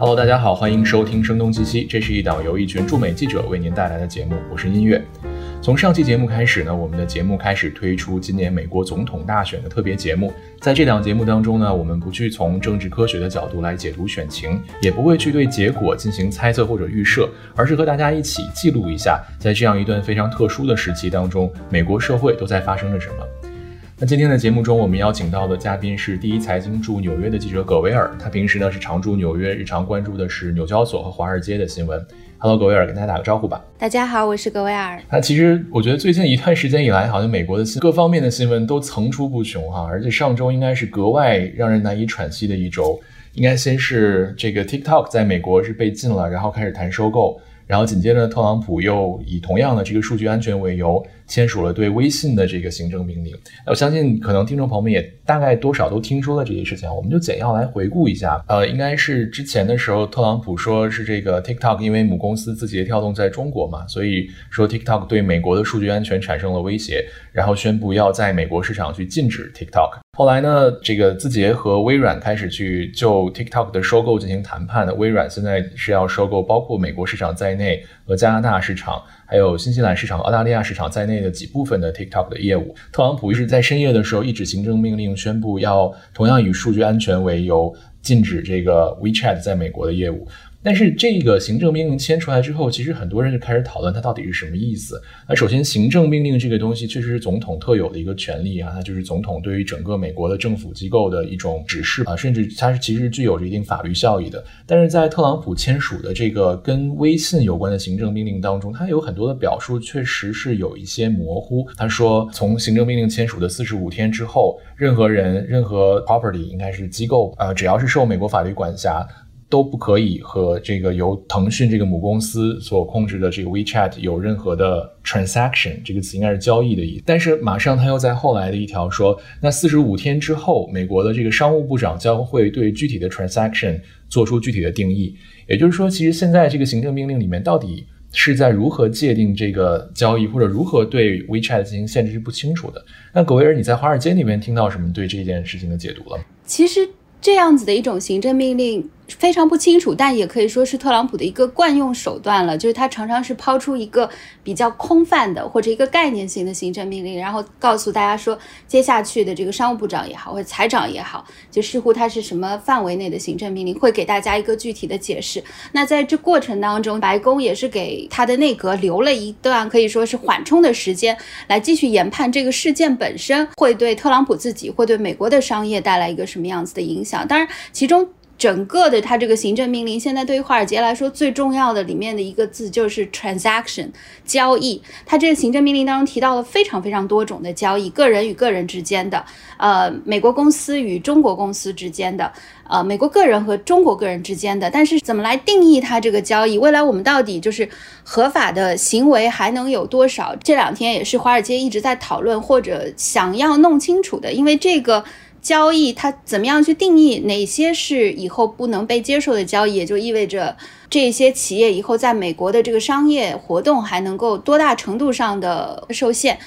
Hello，大家好，欢迎收听《声东击西》，这是一档由一群驻美记者为您带来的节目，我是音乐。从上期节目开始呢，我们的节目开始推出今年美国总统大选的特别节目。在这档节目当中呢，我们不去从政治科学的角度来解读选情，也不会去对结果进行猜测或者预设，而是和大家一起记录一下，在这样一段非常特殊的时期当中，美国社会都在发生着什么。那今天的节目中，我们邀请到的嘉宾是第一财经驻纽约的记者葛维尔，他平时呢是常驻纽约，日常关注的是纽交所和华尔街的新闻。Hello，葛维尔，跟大家打个招呼吧。大家好，我是葛维尔。那其实我觉得最近一段时间以来，好像美国的新各方面的新闻都层出不穷哈，而且上周应该是格外让人难以喘息的一周。应该先是这个 TikTok 在美国是被禁了，然后开始谈收购。然后紧接着，特朗普又以同样的这个数据安全为由，签署了对微信的这个行政命令。那我相信，可能听众朋友们也大概多少都听说了这些事情。我们就简要来回顾一下。呃，应该是之前的时候，特朗普说是这个 TikTok 因为母公司字节跳动在中国嘛，所以说 TikTok 对美国的数据安全产生了威胁，然后宣布要在美国市场去禁止 TikTok。后来呢，这个字节和微软开始去就 TikTok 的收购进行谈判的。微软现在是要收购包括美国市场在内和加拿大市场，还有新西兰市场、澳大利亚市场在内的几部分的 TikTok 的业务。特朗普于是在深夜的时候一纸行政命令宣布，要同样以数据安全为由禁止这个 WeChat 在美国的业务。但是这个行政命令签出来之后，其实很多人就开始讨论它到底是什么意思。那首先，行政命令这个东西确实是总统特有的一个权利啊，它就是总统对于整个美国的政府机构的一种指示啊，甚至它是其实具有着一定法律效益的。但是在特朗普签署的这个跟微信有关的行政命令当中，它有很多的表述确实是有一些模糊。他说，从行政命令签署的四十五天之后，任何人、任何 property 应该是机构啊，只要是受美国法律管辖。都不可以和这个由腾讯这个母公司所控制的这个 WeChat 有任何的 transaction，这个词应该是交易的意思。但是马上他又在后来的一条说，那四十五天之后，美国的这个商务部长将会对具体的 transaction 做出具体的定义。也就是说，其实现在这个行政命令里面到底是在如何界定这个交易，或者如何对 WeChat 进行限制是不清楚的。那葛维尔，你在华尔街那边听到什么对这件事情的解读了？其实这样子的一种行政命令。非常不清楚，但也可以说是特朗普的一个惯用手段了，就是他常常是抛出一个比较空泛的或者一个概念性的行政命令，然后告诉大家说，接下去的这个商务部长也好，或者财长也好，就似乎他是什么范围内的行政命令，会给大家一个具体的解释。那在这过程当中，白宫也是给他的内阁留了一段可以说是缓冲的时间，来继续研判这个事件本身会对特朗普自己，会对美国的商业带来一个什么样子的影响。当然，其中。整个的它这个行政命令，现在对于华尔街来说最重要的里面的一个字就是 transaction 交易。它这个行政命令当中提到了非常非常多种的交易，个人与个人之间的，呃，美国公司与中国公司之间的，呃，美国个人和中国个人之间的。但是怎么来定义它这个交易？未来我们到底就是合法的行为还能有多少？这两天也是华尔街一直在讨论或者想要弄清楚的，因为这个。交易它怎么样去定义哪些是以后不能被接受的交易，也就意味着这些企业以后在美国的这个商业活动还能够多大程度上的受限，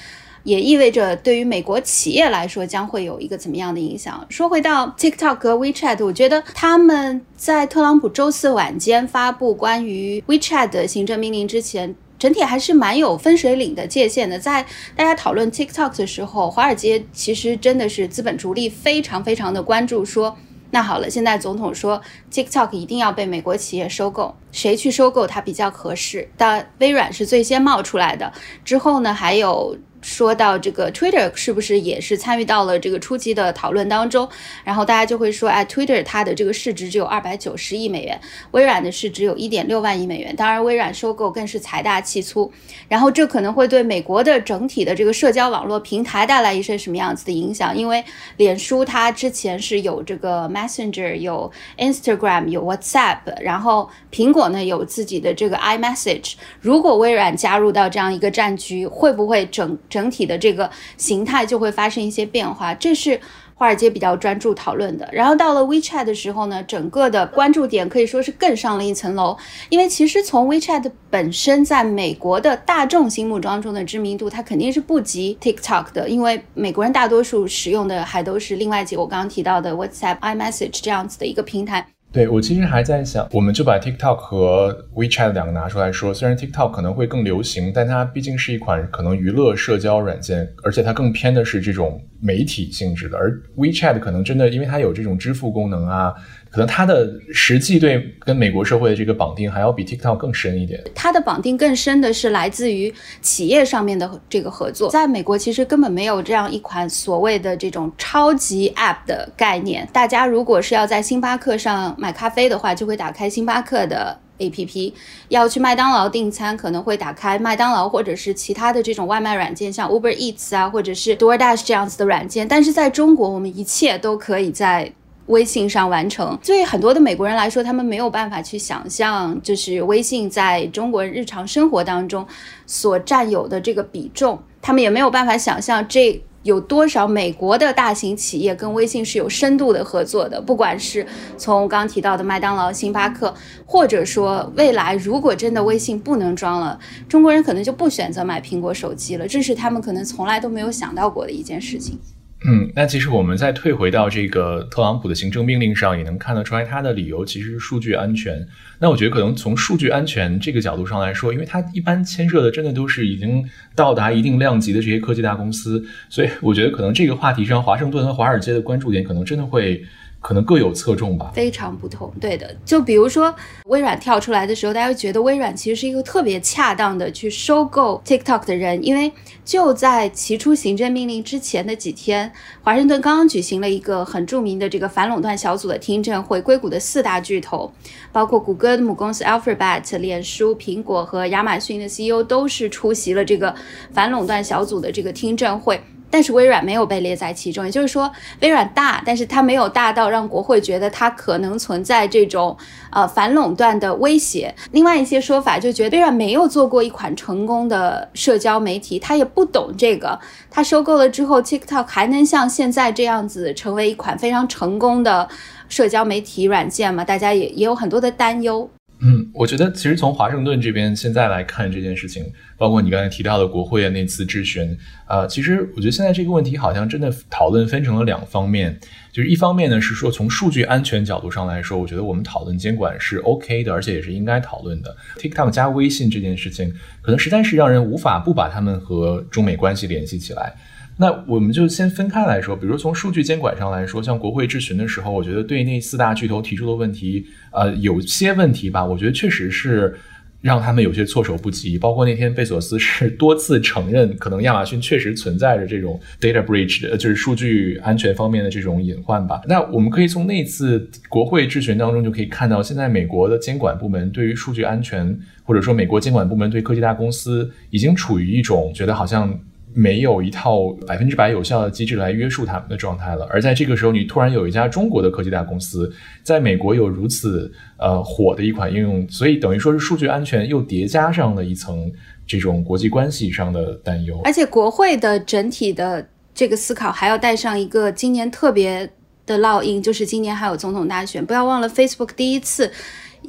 也意味着对于美国企业来说将会有一个怎么样的影响。说回到 TikTok 和 WeChat，我觉得他们在特朗普周四晚间发布关于 WeChat 的行政命令之前。整体还是蛮有分水岭的界限的。在大家讨论 TikTok 的时候，华尔街其实真的是资本逐利非常非常的关注。说那好了，现在总统说 TikTok 一定要被美国企业收购，谁去收购它比较合适？但微软是最先冒出来的，之后呢还有。说到这个 Twitter 是不是也是参与到了这个初期的讨论当中？然后大家就会说，哎，Twitter 它的这个市值只有二百九十亿美元，微软的市值有一点六万亿美元。当然，微软收购更是财大气粗。然后这可能会对美国的整体的这个社交网络平台带来一些什么样子的影响？因为脸书它之前是有这个 Messenger，有 Instagram，有 WhatsApp，然后苹果呢有自己的这个 iMessage。如果微软加入到这样一个战局，会不会整？整体的这个形态就会发生一些变化，这是华尔街比较专注讨论的。然后到了 WeChat 的时候呢，整个的关注点可以说是更上了一层楼，因为其实从 WeChat 本身在美国的大众心目当中的知名度，它肯定是不及 TikTok 的，因为美国人大多数使用的还都是另外几个我刚刚提到的 WhatsApp、iMessage 这样子的一个平台。对我其实还在想，我们就把 TikTok 和 WeChat 两个拿出来说。虽然 TikTok 可能会更流行，但它毕竟是一款可能娱乐社交软件，而且它更偏的是这种媒体性质的。而 WeChat 可能真的因为它有这种支付功能啊。可能它的实际对跟美国社会的这个绑定还要比 TikTok 更深一点。它的绑定更深的是来自于企业上面的这个合作。在美国，其实根本没有这样一款所谓的这种超级 App 的概念。大家如果是要在星巴克上买咖啡的话，就会打开星巴克的 APP；要去麦当劳订餐，可能会打开麦当劳或者是其他的这种外卖软件，像 Uber Eats 啊，或者是 DoorDash 这样子的软件。但是在中国，我们一切都可以在。微信上完成，对很多的美国人来说，他们没有办法去想象，就是微信在中国日常生活当中所占有的这个比重，他们也没有办法想象这有多少美国的大型企业跟微信是有深度的合作的。不管是从刚提到的麦当劳、星巴克，或者说未来如果真的微信不能装了，中国人可能就不选择买苹果手机了，这是他们可能从来都没有想到过的一件事情。嗯，那其实我们再退回到这个特朗普的行政命令上，也能看得出来他的理由其实是数据安全。那我觉得可能从数据安全这个角度上来说，因为它一般牵涉的真的都是已经到达一定量级的这些科技大公司，所以我觉得可能这个话题上，华盛顿和华尔街的关注点可能真的会。可能各有侧重吧，非常不同。对的，就比如说微软跳出来的时候，大家会觉得微软其实是一个特别恰当的去收购 TikTok 的人，因为就在提出行政命令之前的几天，华盛顿刚刚举行了一个很著名的这个反垄断小组的听证会，硅谷的四大巨头，包括谷歌的母公司 Alphabet、脸书、苹果和亚马逊的 CEO 都是出席了这个反垄断小组的这个听证会。但是微软没有被列在其中，也就是说，微软大，但是它没有大到让国会觉得它可能存在这种呃反垄断的威胁。另外一些说法就觉得微软没有做过一款成功的社交媒体，它也不懂这个。它收购了之后，TikTok 还能像现在这样子成为一款非常成功的社交媒体软件吗？大家也也有很多的担忧。嗯，我觉得其实从华盛顿这边现在来看这件事情，包括你刚才提到的国会的那次质询，啊，其实我觉得现在这个问题好像真的讨论分成了两方面，就是一方面呢是说从数据安全角度上来说，我觉得我们讨论监管是 OK 的，而且也是应该讨论的。TikTok 加微信这件事情，可能实在是让人无法不把他们和中美关系联系起来。那我们就先分开来说，比如从数据监管上来说，像国会质询的时候，我觉得对那四大巨头提出的问题，呃，有些问题吧，我觉得确实是让他们有些措手不及。包括那天贝索斯是多次承认，可能亚马逊确实存在着这种 data breach，就是数据安全方面的这种隐患吧。那我们可以从那次国会质询当中就可以看到，现在美国的监管部门对于数据安全，或者说美国监管部门对科技大公司，已经处于一种觉得好像。没有一套百分之百有效的机制来约束他们的状态了。而在这个时候，你突然有一家中国的科技大公司在美国有如此呃火的一款应用，所以等于说是数据安全又叠加上了一层这种国际关系上的担忧。而且国会的整体的这个思考还要带上一个今年特别的烙印，就是今年还有总统大选。不要忘了，Facebook 第一次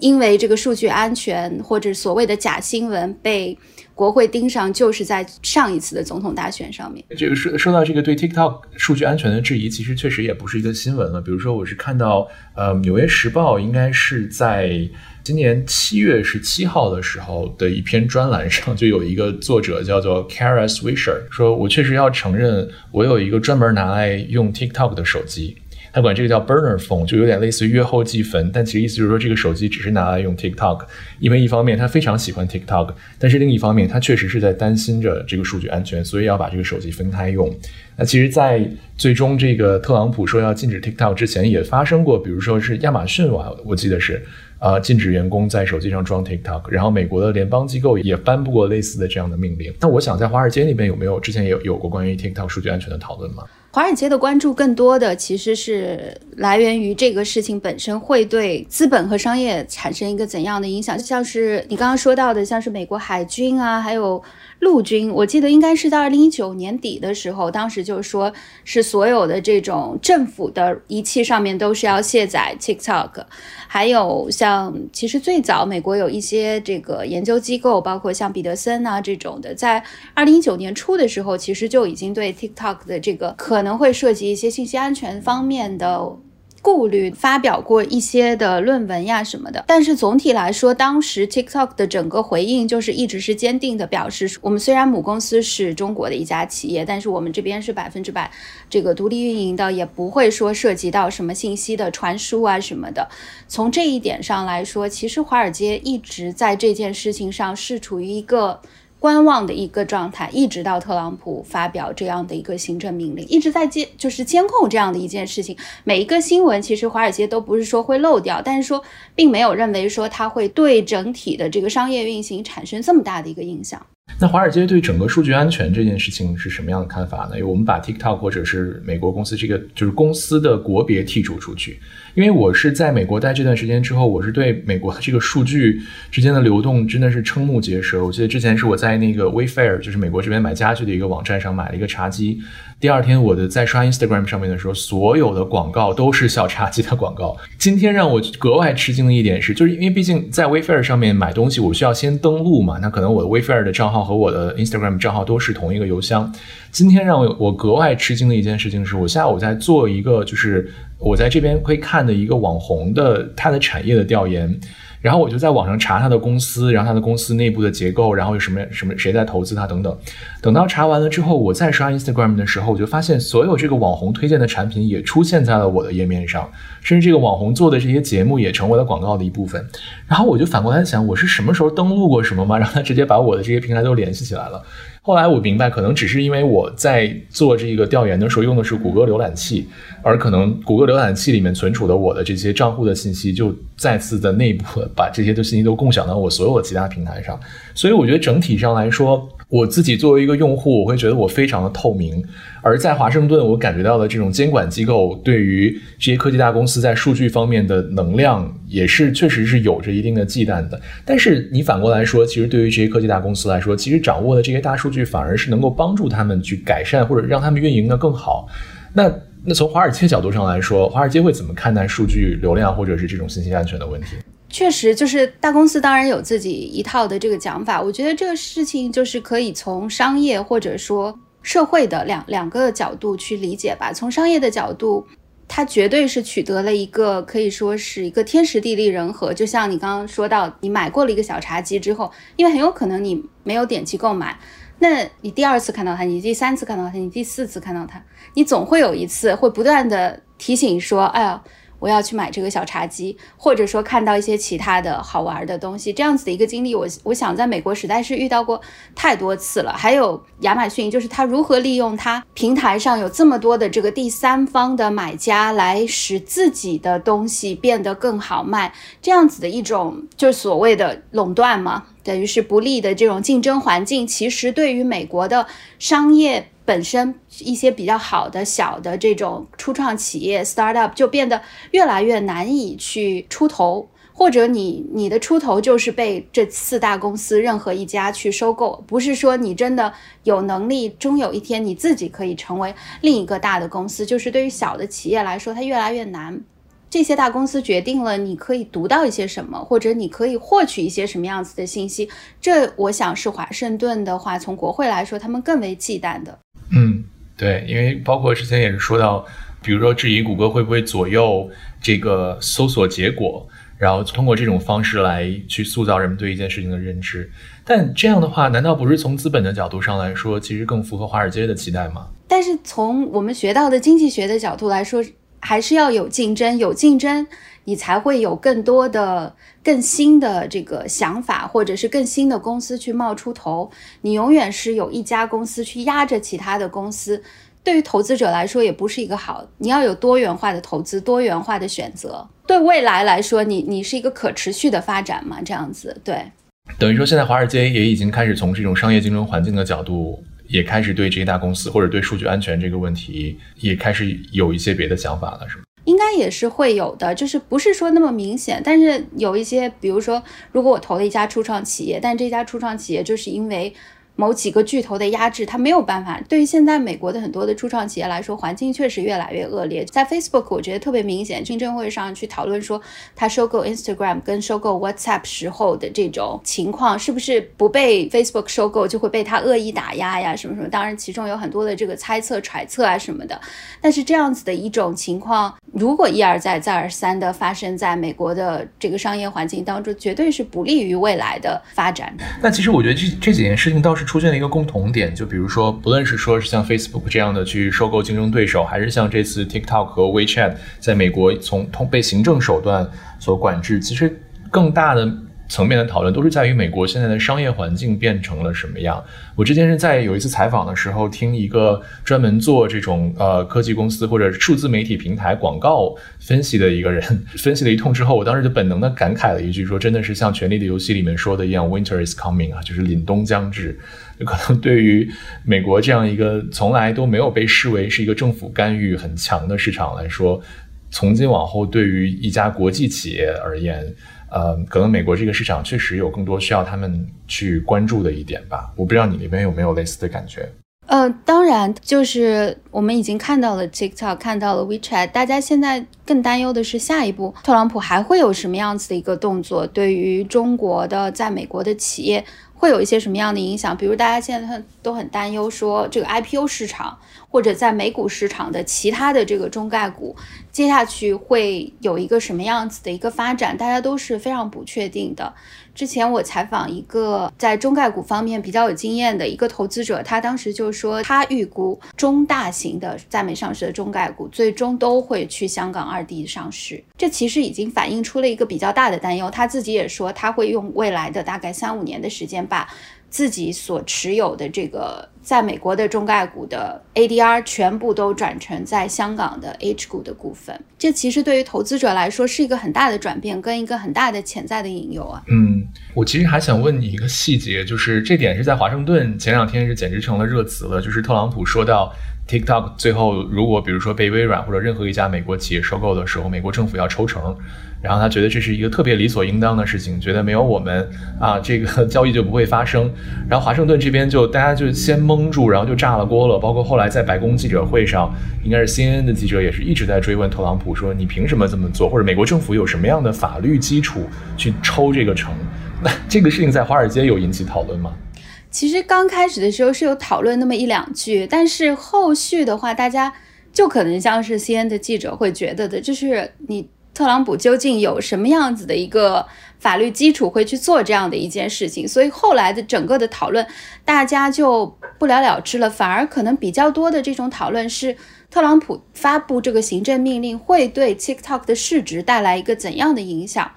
因为这个数据安全或者所谓的假新闻被。国会盯上就是在上一次的总统大选上面。这个说说到这个对 TikTok 数据安全的质疑，其实确实也不是一个新闻了。比如说，我是看到呃《纽约时报》应该是在今年七月十七号的时候的一篇专栏上，就有一个作者叫做 Kara Swisher 说：“我确实要承认，我有一个专门拿来用 TikTok 的手机。”他管这个叫 burner phone，就有点类似于月后祭坟，但其实意思就是说这个手机只是拿来用 TikTok，因为一方面他非常喜欢 TikTok，但是另一方面他确实是在担心着这个数据安全，所以要把这个手机分开用。那其实，在最终这个特朗普说要禁止 TikTok 之前，也发生过，比如说是亚马逊，我我记得是，呃，禁止员工在手机上装 TikTok，然后美国的联邦机构也颁布过类似的这样的命令。那我想在华尔街那边有没有之前也有有过关于 TikTok 数据安全的讨论吗？华尔街的关注更多的其实是来源于这个事情本身会对资本和商业产生一个怎样的影响，就像是你刚刚说到的，像是美国海军啊，还有。陆军，我记得应该是在二零一九年底的时候，当时就说是所有的这种政府的仪器上面都是要卸载 TikTok，还有像其实最早美国有一些这个研究机构，包括像彼得森啊这种的，在二零一九年初的时候，其实就已经对 TikTok 的这个可能会涉及一些信息安全方面的。顾虑，发表过一些的论文呀什么的。但是总体来说，当时 TikTok 的整个回应就是一直是坚定的表示，我们虽然母公司是中国的一家企业，但是我们这边是百分之百这个独立运营的，也不会说涉及到什么信息的传输啊什么的。从这一点上来说，其实华尔街一直在这件事情上是处于一个。观望的一个状态，一直到特朗普发表这样的一个行政命令，一直在监，就是监控这样的一件事情。每一个新闻，其实华尔街都不是说会漏掉，但是说并没有认为说它会对整体的这个商业运行产生这么大的一个影响。那华尔街对整个数据安全这件事情是什么样的看法呢？因为我们把 TikTok 或者是美国公司这个就是公司的国别剔除出去，因为我是在美国待这段时间之后，我是对美国这个数据之间的流动真的是瞠目结舌。我记得之前是我在那个 Wayfair，就是美国这边买家具的一个网站上买了一个茶几。第二天，我的在刷 Instagram 上面的时候，所有的广告都是小茶几的广告。今天让我格外吃惊的一点是，就是因为毕竟在 Wayfair 上面买东西，我需要先登录嘛。那可能我的 Wayfair 的账号和我的 Instagram 账号都是同一个邮箱。今天让我格外吃惊的一件事情是，我下午在做一个，就是我在这边会看的一个网红的他的产业的调研。然后我就在网上查他的公司，然后他的公司内部的结构，然后有什么什么谁在投资他等等。等到查完了之后，我再刷 Instagram 的时候，我就发现所有这个网红推荐的产品也出现在了我的页面上，甚至这个网红做的这些节目也成为了广告的一部分。然后我就反过来想，我是什么时候登录过什么吗？让他直接把我的这些平台都联系起来了。后来我明白，可能只是因为我在做这个调研的时候用的是谷歌浏览器，而可能谷歌浏览器里面存储的我的这些账户的信息，就再次的内部把这些的信息都共享到我所有其他平台上。所以我觉得整体上来说。我自己作为一个用户，我会觉得我非常的透明。而在华盛顿，我感觉到的这种监管机构对于这些科技大公司在数据方面的能量，也是确实是有着一定的忌惮的。但是你反过来说，其实对于这些科技大公司来说，其实掌握的这些大数据反而是能够帮助他们去改善或者让他们运营的更好。那那从华尔街角度上来说，华尔街会怎么看待数据流量或者是这种信息安全的问题？确实，就是大公司当然有自己一套的这个讲法。我觉得这个事情就是可以从商业或者说社会的两两个角度去理解吧。从商业的角度，它绝对是取得了一个可以说是一个天时地利人和。就像你刚刚说到，你买过了一个小茶几之后，因为很有可能你没有点击购买，那你第二次看到它，你第三次看到它，你第四次看到它，你总会有一次会不断的提醒说：“哎呀。”我要去买这个小茶几，或者说看到一些其他的好玩的东西，这样子的一个经历，我我想在美国实在是遇到过太多次了。还有亚马逊，就是它如何利用它平台上有这么多的这个第三方的买家，来使自己的东西变得更好卖，这样子的一种就是所谓的垄断嘛，等于是不利的这种竞争环境，其实对于美国的商业。本身一些比较好的小的这种初创企业 startup 就变得越来越难以去出头，或者你你的出头就是被这四大公司任何一家去收购，不是说你真的有能力，终有一天你自己可以成为另一个大的公司。就是对于小的企业来说，它越来越难。这些大公司决定了你可以读到一些什么，或者你可以获取一些什么样子的信息。这我想是华盛顿的话，从国会来说，他们更为忌惮的。嗯，对，因为包括之前也是说到，比如说质疑谷歌会不会左右这个搜索结果，然后通过这种方式来去塑造人们对一件事情的认知。但这样的话，难道不是从资本的角度上来说，其实更符合华尔街的期待吗？但是从我们学到的经济学的角度来说，还是要有竞争，有竞争。你才会有更多的、更新的这个想法，或者是更新的公司去冒出头。你永远是有一家公司去压着其他的公司，对于投资者来说也不是一个好。你要有多元化的投资，多元化的选择。对未来来说，你你是一个可持续的发展嘛？这样子，对。等于说，现在华尔街也已经开始从这种商业竞争环境的角度，也开始对这些大公司或者对数据安全这个问题，也开始有一些别的想法了，是吗？应该也是会有的，就是不是说那么明显，但是有一些，比如说，如果我投了一家初创企业，但这家初创企业就是因为。某几个巨头的压制，它没有办法。对于现在美国的很多的初创企业来说，环境确实越来越恶劣。在 Facebook，我觉得特别明显，听证会上去讨论说，他收购 Instagram 跟收购 WhatsApp 时候的这种情况，是不是不被 Facebook 收购就会被他恶意打压呀？什么什么？当然，其中有很多的这个猜测、揣测啊什么的。但是这样子的一种情况，如果一而再再而三的发生在美国的这个商业环境当中，绝对是不利于未来的发展。那其实我觉得这这几件事情倒是出现了一个共同点，就比如说，不论是说是像 Facebook 这样的去收购竞争对手，还是像这次 TikTok 和 WeChat 在美国从通被行政手段所管制，其实更大的。层面的讨论都是在于美国现在的商业环境变成了什么样。我之前是在有一次采访的时候，听一个专门做这种呃科技公司或者数字媒体平台广告分析的一个人分析了一通之后，我当时就本能的感慨了一句，说真的是像《权力的游戏》里面说的一样，Winter is coming 啊，就是凛冬将至。可能对于美国这样一个从来都没有被视为是一个政府干预很强的市场来说，从今往后对于一家国际企业而言。呃，可能美国这个市场确实有更多需要他们去关注的一点吧。我不知道你那边有没有类似的感觉。呃，当然，就是我们已经看到了 TikTok，看到了 WeChat，大家现在更担忧的是下一步特朗普还会有什么样子的一个动作，对于中国的在美国的企业会有一些什么样的影响？比如大家现在都很担忧说这个 IPO 市场。或者在美股市场的其他的这个中概股，接下去会有一个什么样子的一个发展，大家都是非常不确定的。之前我采访一个在中概股方面比较有经验的一个投资者，他当时就说，他预估中大型的在美上市的中概股最终都会去香港二地上市。这其实已经反映出了一个比较大的担忧。他自己也说，他会用未来的大概三五年的时间把。自己所持有的这个在美国的中概股的 ADR 全部都转成在香港的 H 股的股份，这其实对于投资者来说是一个很大的转变，跟一个很大的潜在的引诱啊。嗯，我其实还想问你一个细节，就是这点是在华盛顿前两天是简直成了热词了，就是特朗普说到 TikTok 最后如果比如说被微软或者任何一家美国企业收购的时候，美国政府要抽成。然后他觉得这是一个特别理所应当的事情，觉得没有我们啊，这个 交易就不会发生。然后华盛顿这边就大家就先蒙住，然后就炸了锅了。包括后来在白宫记者会上，应该是 CNN 的记者也是一直在追问特朗普说：“你凭什么这么做？或者美国政府有什么样的法律基础去抽这个成？” 那这个事情在华尔街有引起讨论吗？其实刚开始的时候是有讨论那么一两句，但是后续的话，大家就可能像是 CNN 的记者会觉得的，就是你。特朗普究竟有什么样子的一个法律基础会去做这样的一件事情？所以后来的整个的讨论，大家就不了了之了。反而可能比较多的这种讨论是，特朗普发布这个行政命令会对 TikTok 的市值带来一个怎样的影响？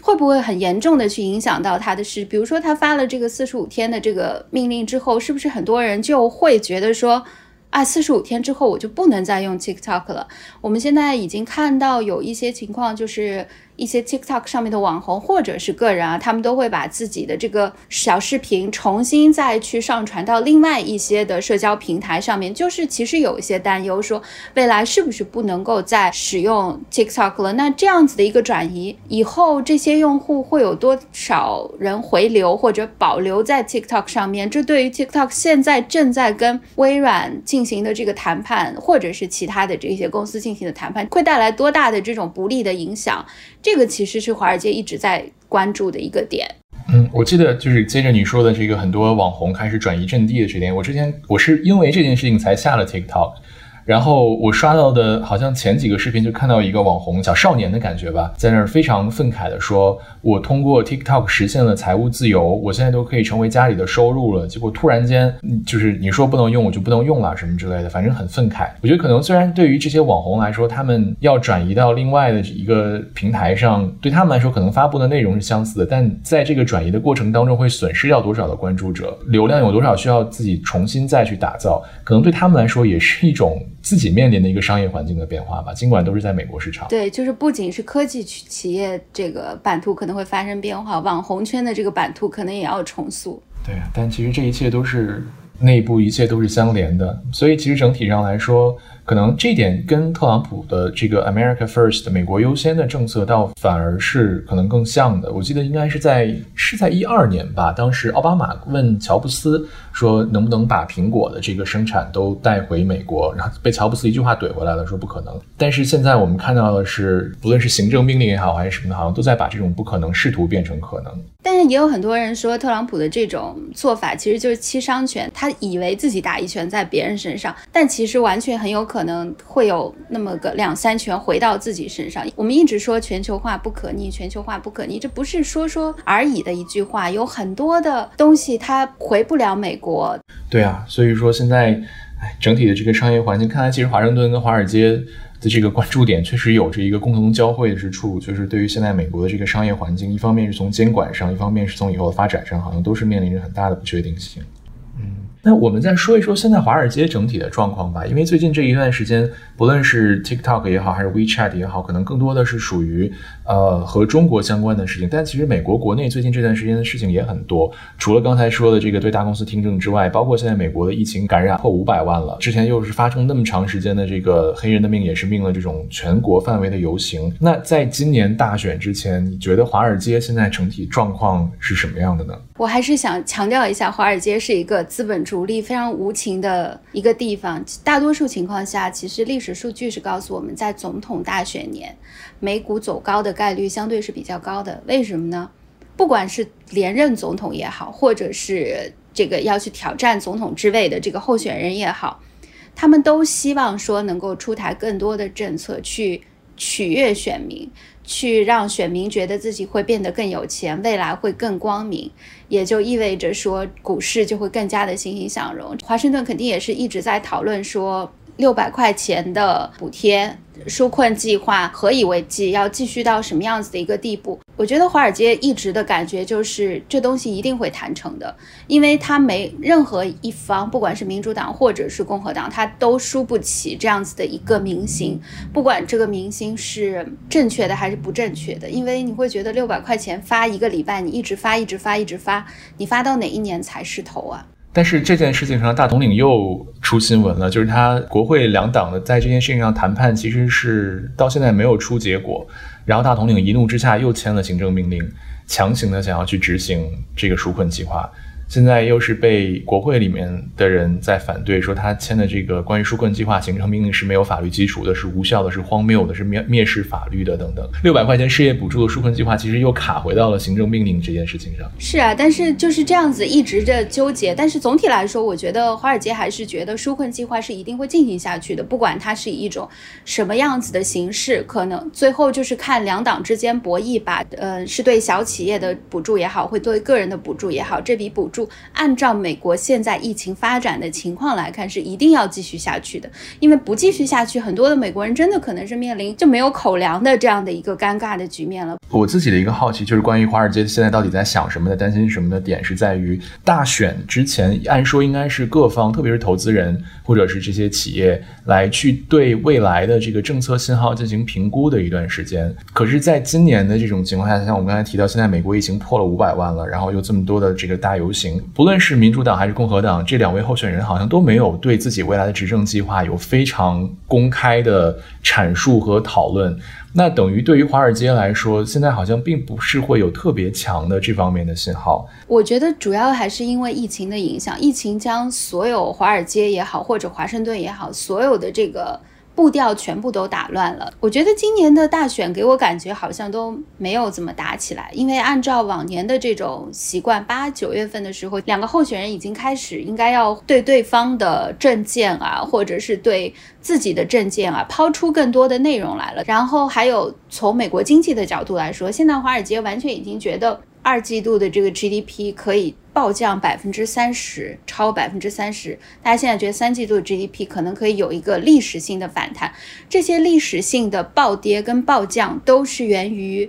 会不会很严重的去影响到他的事？比如说他发了这个四十五天的这个命令之后，是不是很多人就会觉得说？啊，四十五天之后我就不能再用 TikTok 了。我们现在已经看到有一些情况，就是。一些 TikTok 上面的网红或者是个人啊，他们都会把自己的这个小视频重新再去上传到另外一些的社交平台上面。就是其实有一些担忧，说未来是不是不能够再使用 TikTok 了？那这样子的一个转移，以后这些用户会有多少人回流或者保留在 TikTok 上面？这对于 TikTok 现在正在跟微软进行的这个谈判，或者是其他的这些公司进行的谈判，会带来多大的这种不利的影响？这个其实是华尔街一直在关注的一个点。嗯，我记得就是接着你说的这个，很多网红开始转移阵地的这点，我之前我是因为这件事情才下了 TikTok。然后我刷到的，好像前几个视频就看到一个网红小少年的感觉吧，在那儿非常愤慨的说：“我通过 TikTok 实现了财务自由，我现在都可以成为家里的收入了。”结果突然间，就是你说不能用，我就不能用了，什么之类的，反正很愤慨。我觉得可能虽然对于这些网红来说，他们要转移到另外的一个平台上，对他们来说可能发布的内容是相似的，但在这个转移的过程当中会损失掉多少的关注者，流量有多少需要自己重新再去打造，可能对他们来说也是一种。自己面临的一个商业环境的变化吧，尽管都是在美国市场。对，就是不仅是科技企业这个版图可能会发生变化，网红圈的这个版图可能也要重塑。对，但其实这一切都是内部，一切都是相连的，所以其实整体上来说。可能这点跟特朗普的这个 America First 美国优先的政策倒反而是可能更像的。我记得应该是在是在一二年吧，当时奥巴马问乔布斯说能不能把苹果的这个生产都带回美国，然后被乔布斯一句话怼回来了，说不可能。但是现在我们看到的是，不论是行政命令也好，还是什么的，好像都在把这种不可能试图变成可能。但是也有很多人说，特朗普的这种做法其实就是七伤拳，他以为自己打一拳在别人身上，但其实完全很有可能可能会有那么个两三拳回到自己身上。我们一直说全球化不可逆，全球化不可逆，这不是说说而已的一句话，有很多的东西它回不了美国。对啊，所以说现在，哎，整体的这个商业环境，看来其实华盛顿跟华尔街。的这个关注点确实有着一个共同交汇之处，就是对于现在美国的这个商业环境，一方面是从监管上，一方面是从以后的发展上，好像都是面临着很大的不确定性。那我们再说一说现在华尔街整体的状况吧，因为最近这一段时间，不论是 TikTok 也好，还是 WeChat 也好，可能更多的是属于呃和中国相关的事情。但其实美国国内最近这段时间的事情也很多，除了刚才说的这个对大公司听证之外，包括现在美国的疫情感染破五百万了，之前又是发生那么长时间的这个黑人的命也是命了这种全国范围的游行。那在今年大选之前，你觉得华尔街现在整体状况是什么样的呢？我还是想强调一下，华尔街是一个资本主力非常无情的一个地方。大多数情况下，其实历史数据是告诉我们在总统大选年，美股走高的概率相对是比较高的。为什么呢？不管是连任总统也好，或者是这个要去挑战总统之位的这个候选人也好，他们都希望说能够出台更多的政策去取悦选民。去让选民觉得自己会变得更有钱，未来会更光明，也就意味着说股市就会更加的欣欣向荣。华盛顿肯定也是一直在讨论说。六百块钱的补贴纾困计划何以为继？要继续到什么样子的一个地步？我觉得华尔街一直的感觉就是这东西一定会谈成的，因为他没任何一方，不管是民主党或者是共和党，他都输不起这样子的一个明星，不管这个明星是正确的还是不正确的，因为你会觉得六百块钱发一个礼拜，你一直发，一直发，一直发，你发到哪一年才是头啊？但是这件事情上，大统领又出新闻了，就是他国会两党的在这件事情上谈判，其实是到现在没有出结果。然后大统领一怒之下又签了行政命令，强行的想要去执行这个纾困计划。现在又是被国会里面的人在反对，说他签的这个关于纾困计划行政命令是没有法律基础的，是无效的，是荒谬的，是蔑蔑视法律的等等。六百块钱失业补助的纾困计划其实又卡回到了行政命令这件事情上。是啊，但是就是这样子一直的纠结。但是总体来说，我觉得华尔街还是觉得纾困计划是一定会进行下去的，不管它是以一种什么样子的形式，可能最后就是看两党之间博弈吧。呃，是对小企业的补助也好，会对个人的补助也好，这笔补助。按照美国现在疫情发展的情况来看，是一定要继续下去的。因为不继续下去，很多的美国人真的可能是面临就没有口粮的这样的一个尴尬的局面了。我自己的一个好奇就是关于华尔街现在到底在想什么的，担心什么的点是在于大选之前，按说应该是各方，特别是投资人或者是这些企业来去对未来的这个政策信号进行评估的一段时间。可是，在今年的这种情况下，像我们刚才提到，现在美国疫情破了五百万了，然后又这么多的这个大游行，不论是民主党还是共和党，这两位候选人好像都没有对自己未来的执政计划有非常公开的阐述和讨论。那等于对于华尔街来说，现在好像并不是会有特别强的这方面的信号。我觉得主要还是因为疫情的影响，疫情将所有华尔街也好，或者华盛顿也好，所有的这个。步调全部都打乱了。我觉得今年的大选给我感觉好像都没有怎么打起来，因为按照往年的这种习惯，八九月份的时候，两个候选人已经开始应该要对对方的政见啊，或者是对自己的政见啊，抛出更多的内容来了。然后还有从美国经济的角度来说，现在华尔街完全已经觉得二季度的这个 GDP 可以。暴降百分之三十，超百分之三十。大家现在觉得三季度 GDP 可能可以有一个历史性的反弹，这些历史性的暴跌跟暴降都是源于。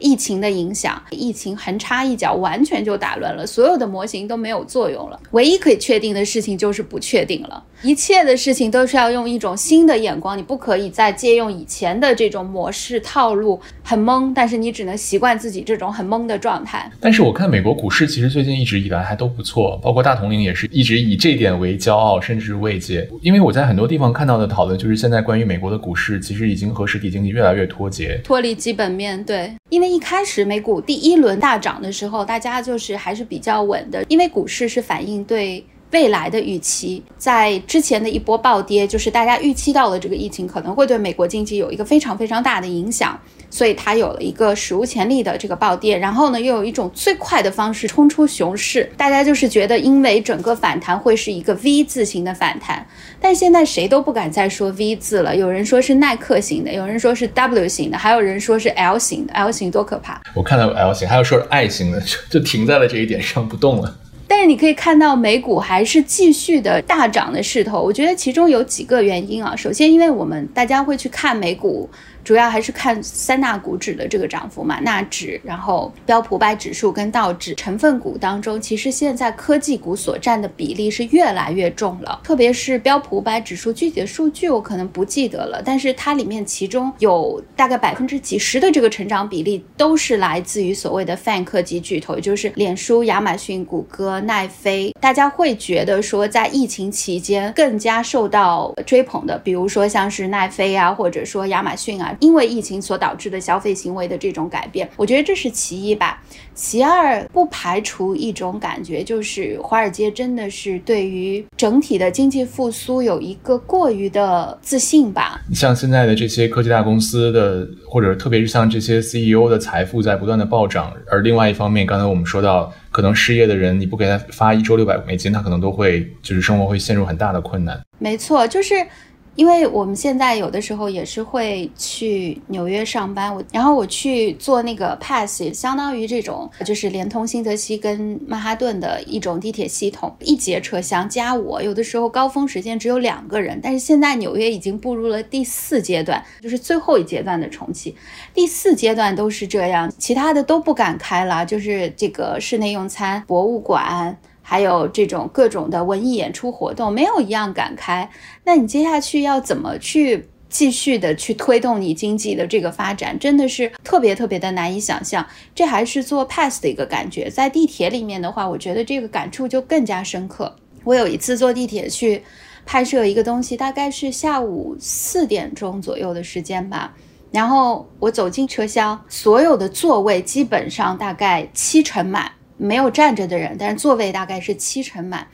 疫情的影响，疫情横插一脚，完全就打乱了所有的模型都没有作用了。唯一可以确定的事情就是不确定了。一切的事情都是要用一种新的眼光，你不可以再借用以前的这种模式套路，很懵。但是你只能习惯自己这种很懵的状态。但是我看美国股市其实最近一直以来还都不错，包括大统领也是一直以这点为骄傲，甚至慰藉。因为我在很多地方看到的讨论就是现在关于美国的股市其实已经和实体经济越来越脱节，脱离基本面对，因为。一开始美股第一轮大涨的时候，大家就是还是比较稳的，因为股市是反映对未来的预期，在之前的一波暴跌，就是大家预期到了这个疫情可能会对美国经济有一个非常非常大的影响，所以它有了一个史无前例的这个暴跌。然后呢，又有一种最快的方式冲出熊市，大家就是觉得因为整个反弹会是一个 V 字形的反弹。但现在谁都不敢再说 V 字了，有人说是耐克型的，有人说是 W 型的，还有人说是 L 型的。L 型多可怕！我看到 L 型，还有说是 I 型的，就停在了这一点上不动了。但是你可以看到美股还是继续的大涨的势头，我觉得其中有几个原因啊。首先，因为我们大家会去看美股。主要还是看三大股指的这个涨幅嘛，纳指，然后标普五百指数跟道指成分股当中，其实现在科技股所占的比例是越来越重了。特别是标普五百指数，具体的数据我可能不记得了，但是它里面其中有大概百分之几十的这个成长比例都是来自于所谓的泛科技巨头，也就是脸书、亚马逊、谷歌、奈飞。大家会觉得说，在疫情期间更加受到追捧的，比如说像是奈飞啊，或者说亚马逊啊。因为疫情所导致的消费行为的这种改变，我觉得这是其一吧。其二，不排除一种感觉，就是华尔街真的是对于整体的经济复苏有一个过于的自信吧。像现在的这些科技大公司的，或者特别是像这些 CEO 的财富在不断的暴涨，而另外一方面，刚才我们说到，可能失业的人，你不给他发一周六百美金，他可能都会就是生活会陷入很大的困难。没错，就是。因为我们现在有的时候也是会去纽约上班，我然后我去做那个 pass，相当于这种就是连通新泽西跟曼哈顿的一种地铁系统，一节车厢加我，有的时候高峰时间只有两个人。但是现在纽约已经步入了第四阶段，就是最后一阶段的重启，第四阶段都是这样，其他的都不敢开了，就是这个室内用餐、博物馆。还有这种各种的文艺演出活动，没有一样敢开。那你接下去要怎么去继续的去推动你经济的这个发展，真的是特别特别的难以想象。这还是做 pass 的一个感觉，在地铁里面的话，我觉得这个感触就更加深刻。我有一次坐地铁去拍摄一个东西，大概是下午四点钟左右的时间吧。然后我走进车厢，所有的座位基本上大概七成满。没有站着的人，但是座位大概是七成满，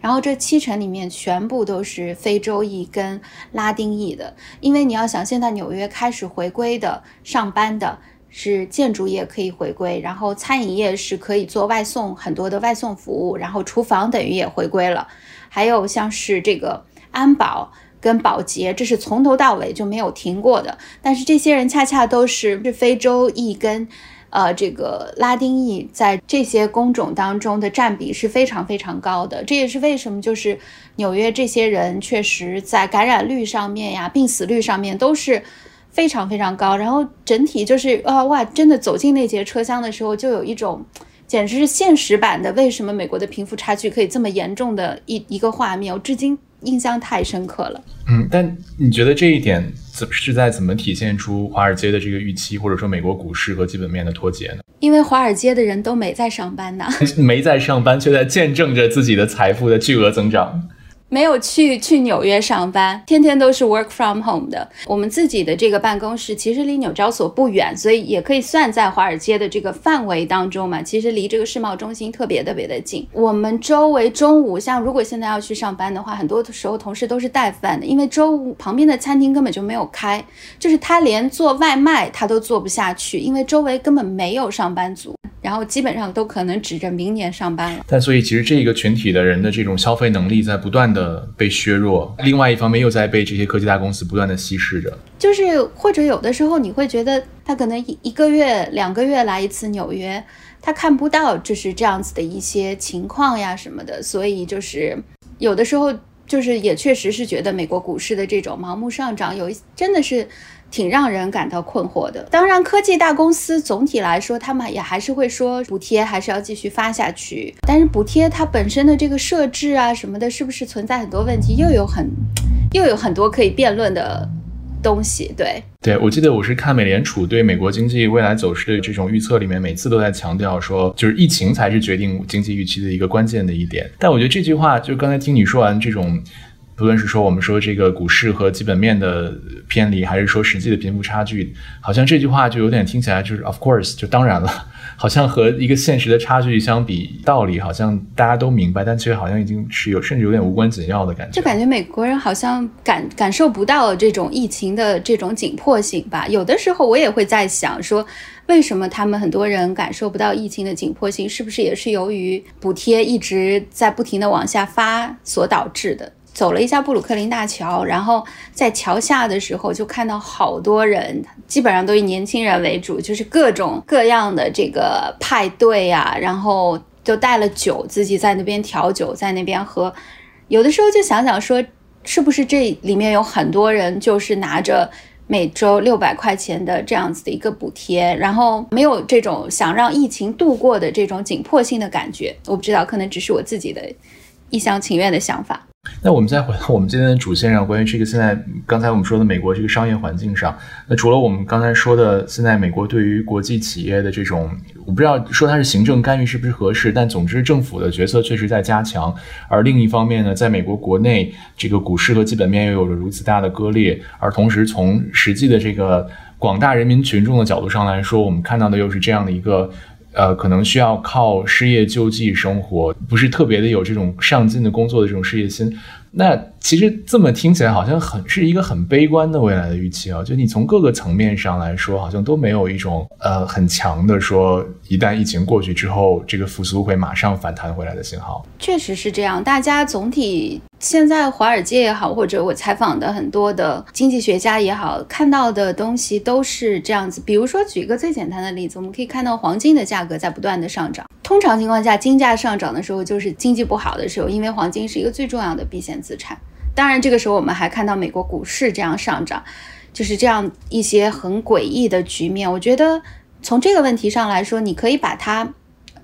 然后这七成里面全部都是非洲裔跟拉丁裔的，因为你要想，现在纽约开始回归的上班的是建筑业可以回归，然后餐饮业是可以做外送很多的外送服务，然后厨房等于也回归了，还有像是这个安保跟保洁，这是从头到尾就没有停过的，但是这些人恰恰都是是非洲裔跟。呃，这个拉丁裔在这些工种当中的占比是非常非常高的，这也是为什么就是纽约这些人确实在感染率上面呀、病死率上面都是非常非常高。然后整体就是啊哇，真的走进那节车厢的时候，就有一种简直是现实版的为什么美国的贫富差距可以这么严重的一一个画面，我至今印象太深刻了。嗯，但你觉得这一点？是在怎么体现出华尔街的这个预期，或者说美国股市和基本面的脱节呢？因为华尔街的人都没在上班呢，没在上班，却在见证着自己的财富的巨额增长。没有去去纽约上班，天天都是 work from home 的。我们自己的这个办公室其实离纽交所不远，所以也可以算在华尔街的这个范围当中嘛。其实离这个世贸中心特别特别的近。我们周围中午，像如果现在要去上班的话，很多时候同事都是带饭的，因为周五旁边的餐厅根本就没有开，就是他连做外卖他都做不下去，因为周围根本没有上班族。然后基本上都可能指着明年上班了。但所以其实这个群体的人的这种消费能力在不断的被削弱，另外一方面又在被这些科技大公司不断的稀释着。就是或者有的时候你会觉得他可能一一个月两个月来一次纽约，他看不到就是这样子的一些情况呀什么的，所以就是有的时候就是也确实是觉得美国股市的这种盲目上涨有一真的是。挺让人感到困惑的。当然，科技大公司总体来说，他们也还是会说补贴还是要继续发下去。但是补贴它本身的这个设置啊什么的，是不是存在很多问题，又有很又有很多可以辩论的东西。对，对我记得我是看美联储对美国经济未来走势的这种预测里面，每次都在强调说，就是疫情才是决定经济预期的一个关键的一点。但我觉得这句话，就刚才听你说完这种。不论是说我们说这个股市和基本面的偏离，还是说实际的贫富差距，好像这句话就有点听起来就是 of course，就当然了，好像和一个现实的差距相比，道理好像大家都明白，但其实好像已经是有甚至有点无关紧要的感觉。就感觉美国人好像感感受不到这种疫情的这种紧迫性吧？有的时候我也会在想说。为什么他们很多人感受不到疫情的紧迫性？是不是也是由于补贴一直在不停的往下发所导致的？走了一下布鲁克林大桥，然后在桥下的时候就看到好多人，基本上都以年轻人为主，就是各种各样的这个派对啊，然后就带了酒，自己在那边调酒，在那边喝。有的时候就想想说，是不是这里面有很多人就是拿着。每周六百块钱的这样子的一个补贴，然后没有这种想让疫情度过的这种紧迫性的感觉，我不知道，可能只是我自己的一厢情愿的想法。那我们再回到我们今天的主线上，关于这个现在刚才我们说的美国这个商业环境上，那除了我们刚才说的，现在美国对于国际企业的这种，我不知道说它是行政干预是不是合适，但总之政府的角色确实在加强。而另一方面呢，在美国国内，这个股市和基本面又有着如此大的割裂，而同时从实际的这个广大人民群众的角度上来说，我们看到的又是这样的一个。呃，可能需要靠失业救济生活，不是特别的有这种上进的工作的这种事业心。那其实这么听起来好像很是一个很悲观的未来的预期啊！就你从各个层面上来说，好像都没有一种呃很强的说，一旦疫情过去之后，这个复苏会马上反弹回来的信号。确实是这样，大家总体现在华尔街也好，或者我采访的很多的经济学家也好，看到的东西都是这样子。比如说，举一个最简单的例子，我们可以看到黄金的价格在不断的上涨。通常情况下，金价上涨的时候，就是经济不好的时候，因为黄金是一个最重要的避险资产。当然，这个时候我们还看到美国股市这样上涨，就是这样一些很诡异的局面。我觉得从这个问题上来说，你可以把它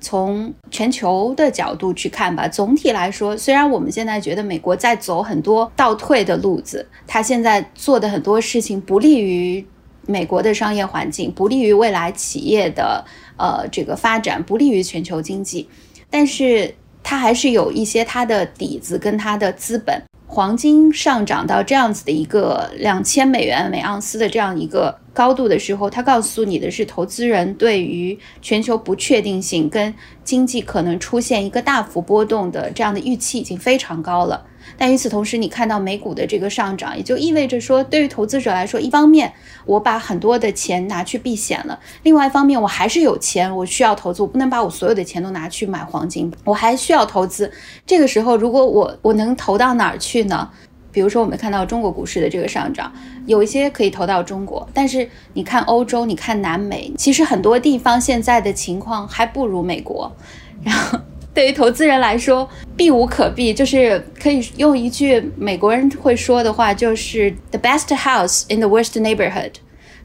从全球的角度去看吧。总体来说，虽然我们现在觉得美国在走很多倒退的路子，它现在做的很多事情不利于美国的商业环境，不利于未来企业的。呃，这个发展不利于全球经济，但是它还是有一些它的底子跟它的资本。黄金上涨到这样子的一个两千美元每盎司的这样一个高度的时候，它告诉你的是，投资人对于全球不确定性跟经济可能出现一个大幅波动的这样的预期已经非常高了。但与此同时，你看到美股的这个上涨，也就意味着说，对于投资者来说，一方面我把很多的钱拿去避险了，另外一方面我还是有钱，我需要投资，我不能把我所有的钱都拿去买黄金，我还需要投资。这个时候，如果我我能投到哪儿去呢？比如说，我们看到中国股市的这个上涨，有一些可以投到中国，但是你看欧洲，你看南美，其实很多地方现在的情况还不如美国，然后。对于投资人来说，避无可避，就是可以用一句美国人会说的话，就是 “the best house in the worst neighborhood”，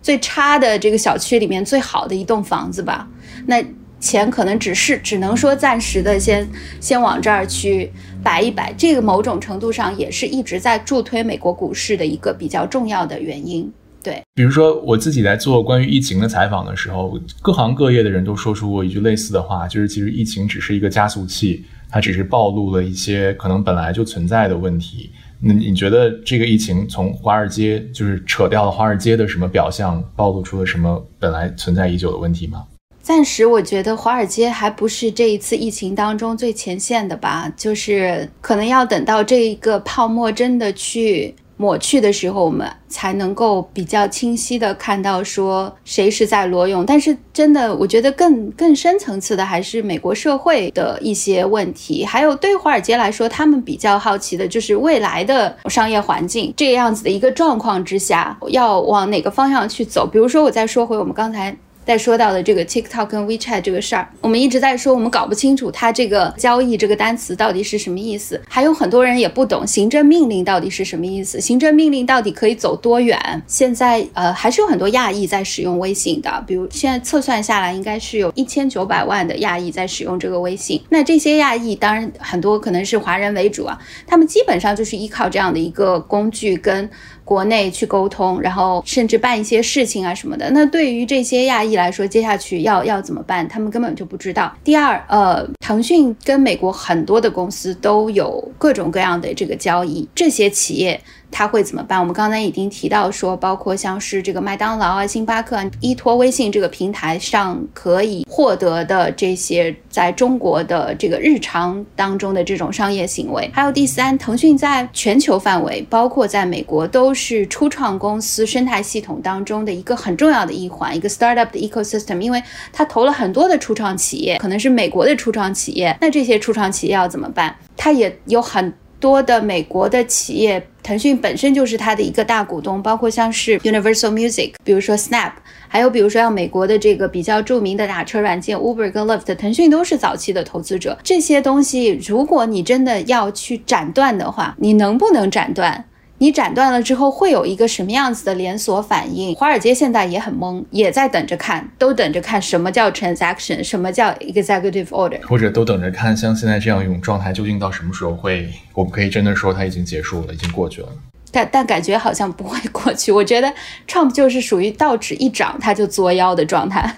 最差的这个小区里面最好的一栋房子吧。那钱可能只是只能说暂时的先先往这儿去摆一摆，这个某种程度上也是一直在助推美国股市的一个比较重要的原因。对，比如说我自己在做关于疫情的采访的时候，各行各业的人都说出过一句类似的话，就是其实疫情只是一个加速器，它只是暴露了一些可能本来就存在的问题。那你觉得这个疫情从华尔街就是扯掉了华尔街的什么表象，暴露出了什么本来存在已久的问题吗？暂时我觉得华尔街还不是这一次疫情当中最前线的吧，就是可能要等到这一个泡沫真的去。抹去的时候，我们才能够比较清晰的看到说谁是在裸泳。但是真的，我觉得更更深层次的还是美国社会的一些问题，还有对华尔街来说，他们比较好奇的就是未来的商业环境这样子的一个状况之下，要往哪个方向去走。比如说，我再说回我们刚才。在说到的这个 TikTok 跟 WeChat 这个事儿，我们一直在说，我们搞不清楚它这个交易这个单词到底是什么意思，还有很多人也不懂行政命令到底是什么意思，行政命令到底可以走多远？现在呃还是有很多亚裔在使用微信的，比如现在测算下来，应该是有一千九百万的亚裔在使用这个微信。那这些亚裔当然很多可能是华人为主啊，他们基本上就是依靠这样的一个工具跟国内去沟通，然后甚至办一些事情啊什么的。那对于这些亚裔。来说，接下去要要怎么办，他们根本就不知道。第二，呃，腾讯跟美国很多的公司都有各种各样的这个交易，这些企业。他会怎么办？我们刚才已经提到说，包括像是这个麦当劳啊、星巴克依托微信这个平台上可以获得的这些在中国的这个日常当中的这种商业行为。还有第三，腾讯在全球范围，包括在美国，都是初创公司生态系统当中的一个很重要的一环，一个 startup 的 ecosystem。因为它投了很多的初创企业，可能是美国的初创企业，那这些初创企业要怎么办？它也有很。多的美国的企业，腾讯本身就是它的一个大股东，包括像是 Universal Music，比如说 Snap，还有比如说像美国的这个比较著名的打车软件 Uber 跟 Lyft，腾讯都是早期的投资者。这些东西，如果你真的要去斩断的话，你能不能斩断？你斩断了之后会有一个什么样子的连锁反应？华尔街现在也很懵，也在等着看，都等着看什么叫 transaction，什么叫 executive order，或者都等着看，像现在这样一种状态，究竟到什么时候会，我们可以真的说它已经结束了，已经过去了。但但感觉好像不会过去。我觉得 Trump 就是属于道指一涨他就作妖的状态，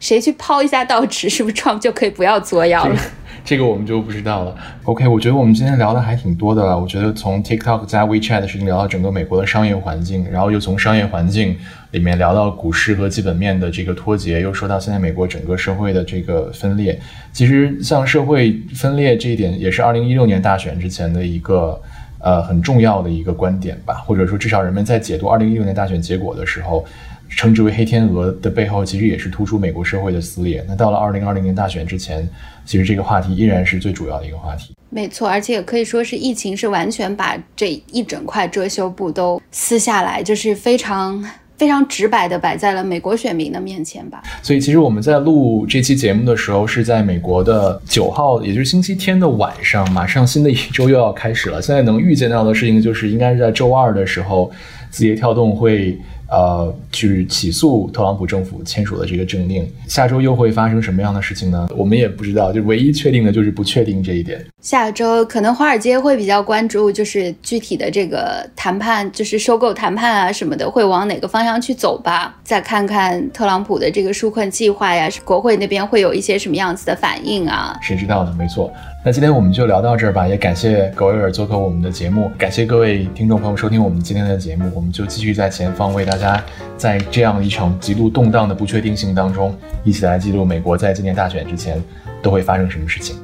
谁去抛一下道指，是不是 Trump 就可以不要作妖了？这个我们就不知道了。OK，我觉得我们今天聊的还挺多的了。我觉得从 TikTok 加 WeChat 的事情聊到整个美国的商业环境，然后又从商业环境里面聊到股市和基本面的这个脱节，又说到现在美国整个社会的这个分裂。其实像社会分裂这一点，也是二零一六年大选之前的一个呃很重要的一个观点吧，或者说至少人们在解读二零一六年大选结果的时候。称之为“黑天鹅”的背后，其实也是突出美国社会的撕裂。那到了二零二零年大选之前，其实这个话题依然是最主要的一个话题。没错，而且也可以说是疫情是完全把这一整块遮羞布都撕下来，就是非常非常直白的摆在了美国选民的面前吧。所以，其实我们在录这期节目的时候，是在美国的九号，也就是星期天的晚上，马上新的一周又要开始了。现在能预见到的事情，就是应该是在周二的时候，字节跳动会。呃，去起诉特朗普政府签署的这个政令，下周又会发生什么样的事情呢？我们也不知道，就唯一确定的就是不确定这一点。下周可能华尔街会比较关注，就是具体的这个谈判，就是收购谈判啊什么的，会往哪个方向去走吧。再看看特朗普的这个纾困计划呀，国会那边会有一些什么样子的反应啊？谁知道呢？没错。那今天我们就聊到这儿吧，也感谢葛威尔做客我们的节目，感谢各位听众朋友收听我们今天的节目，我们就继续在前方为大家在这样一场极度动荡的不确定性当中，一起来记录美国在今年大选之前都会发生什么事情。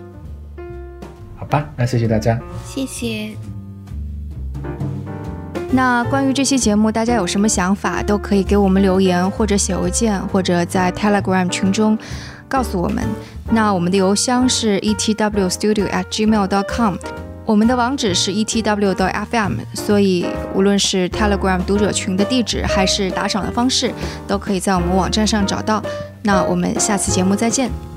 好吧，那谢谢大家，谢谢。那关于这期节目，大家有什么想法，都可以给我们留言，或者写邮件，或者在 Telegram 群中告诉我们。那我们的邮箱是 etwstudio@gmail.com，我们的网址是 etw.fm，所以无论是 Telegram 读者群的地址，还是打赏的方式，都可以在我们网站上找到。那我们下次节目再见。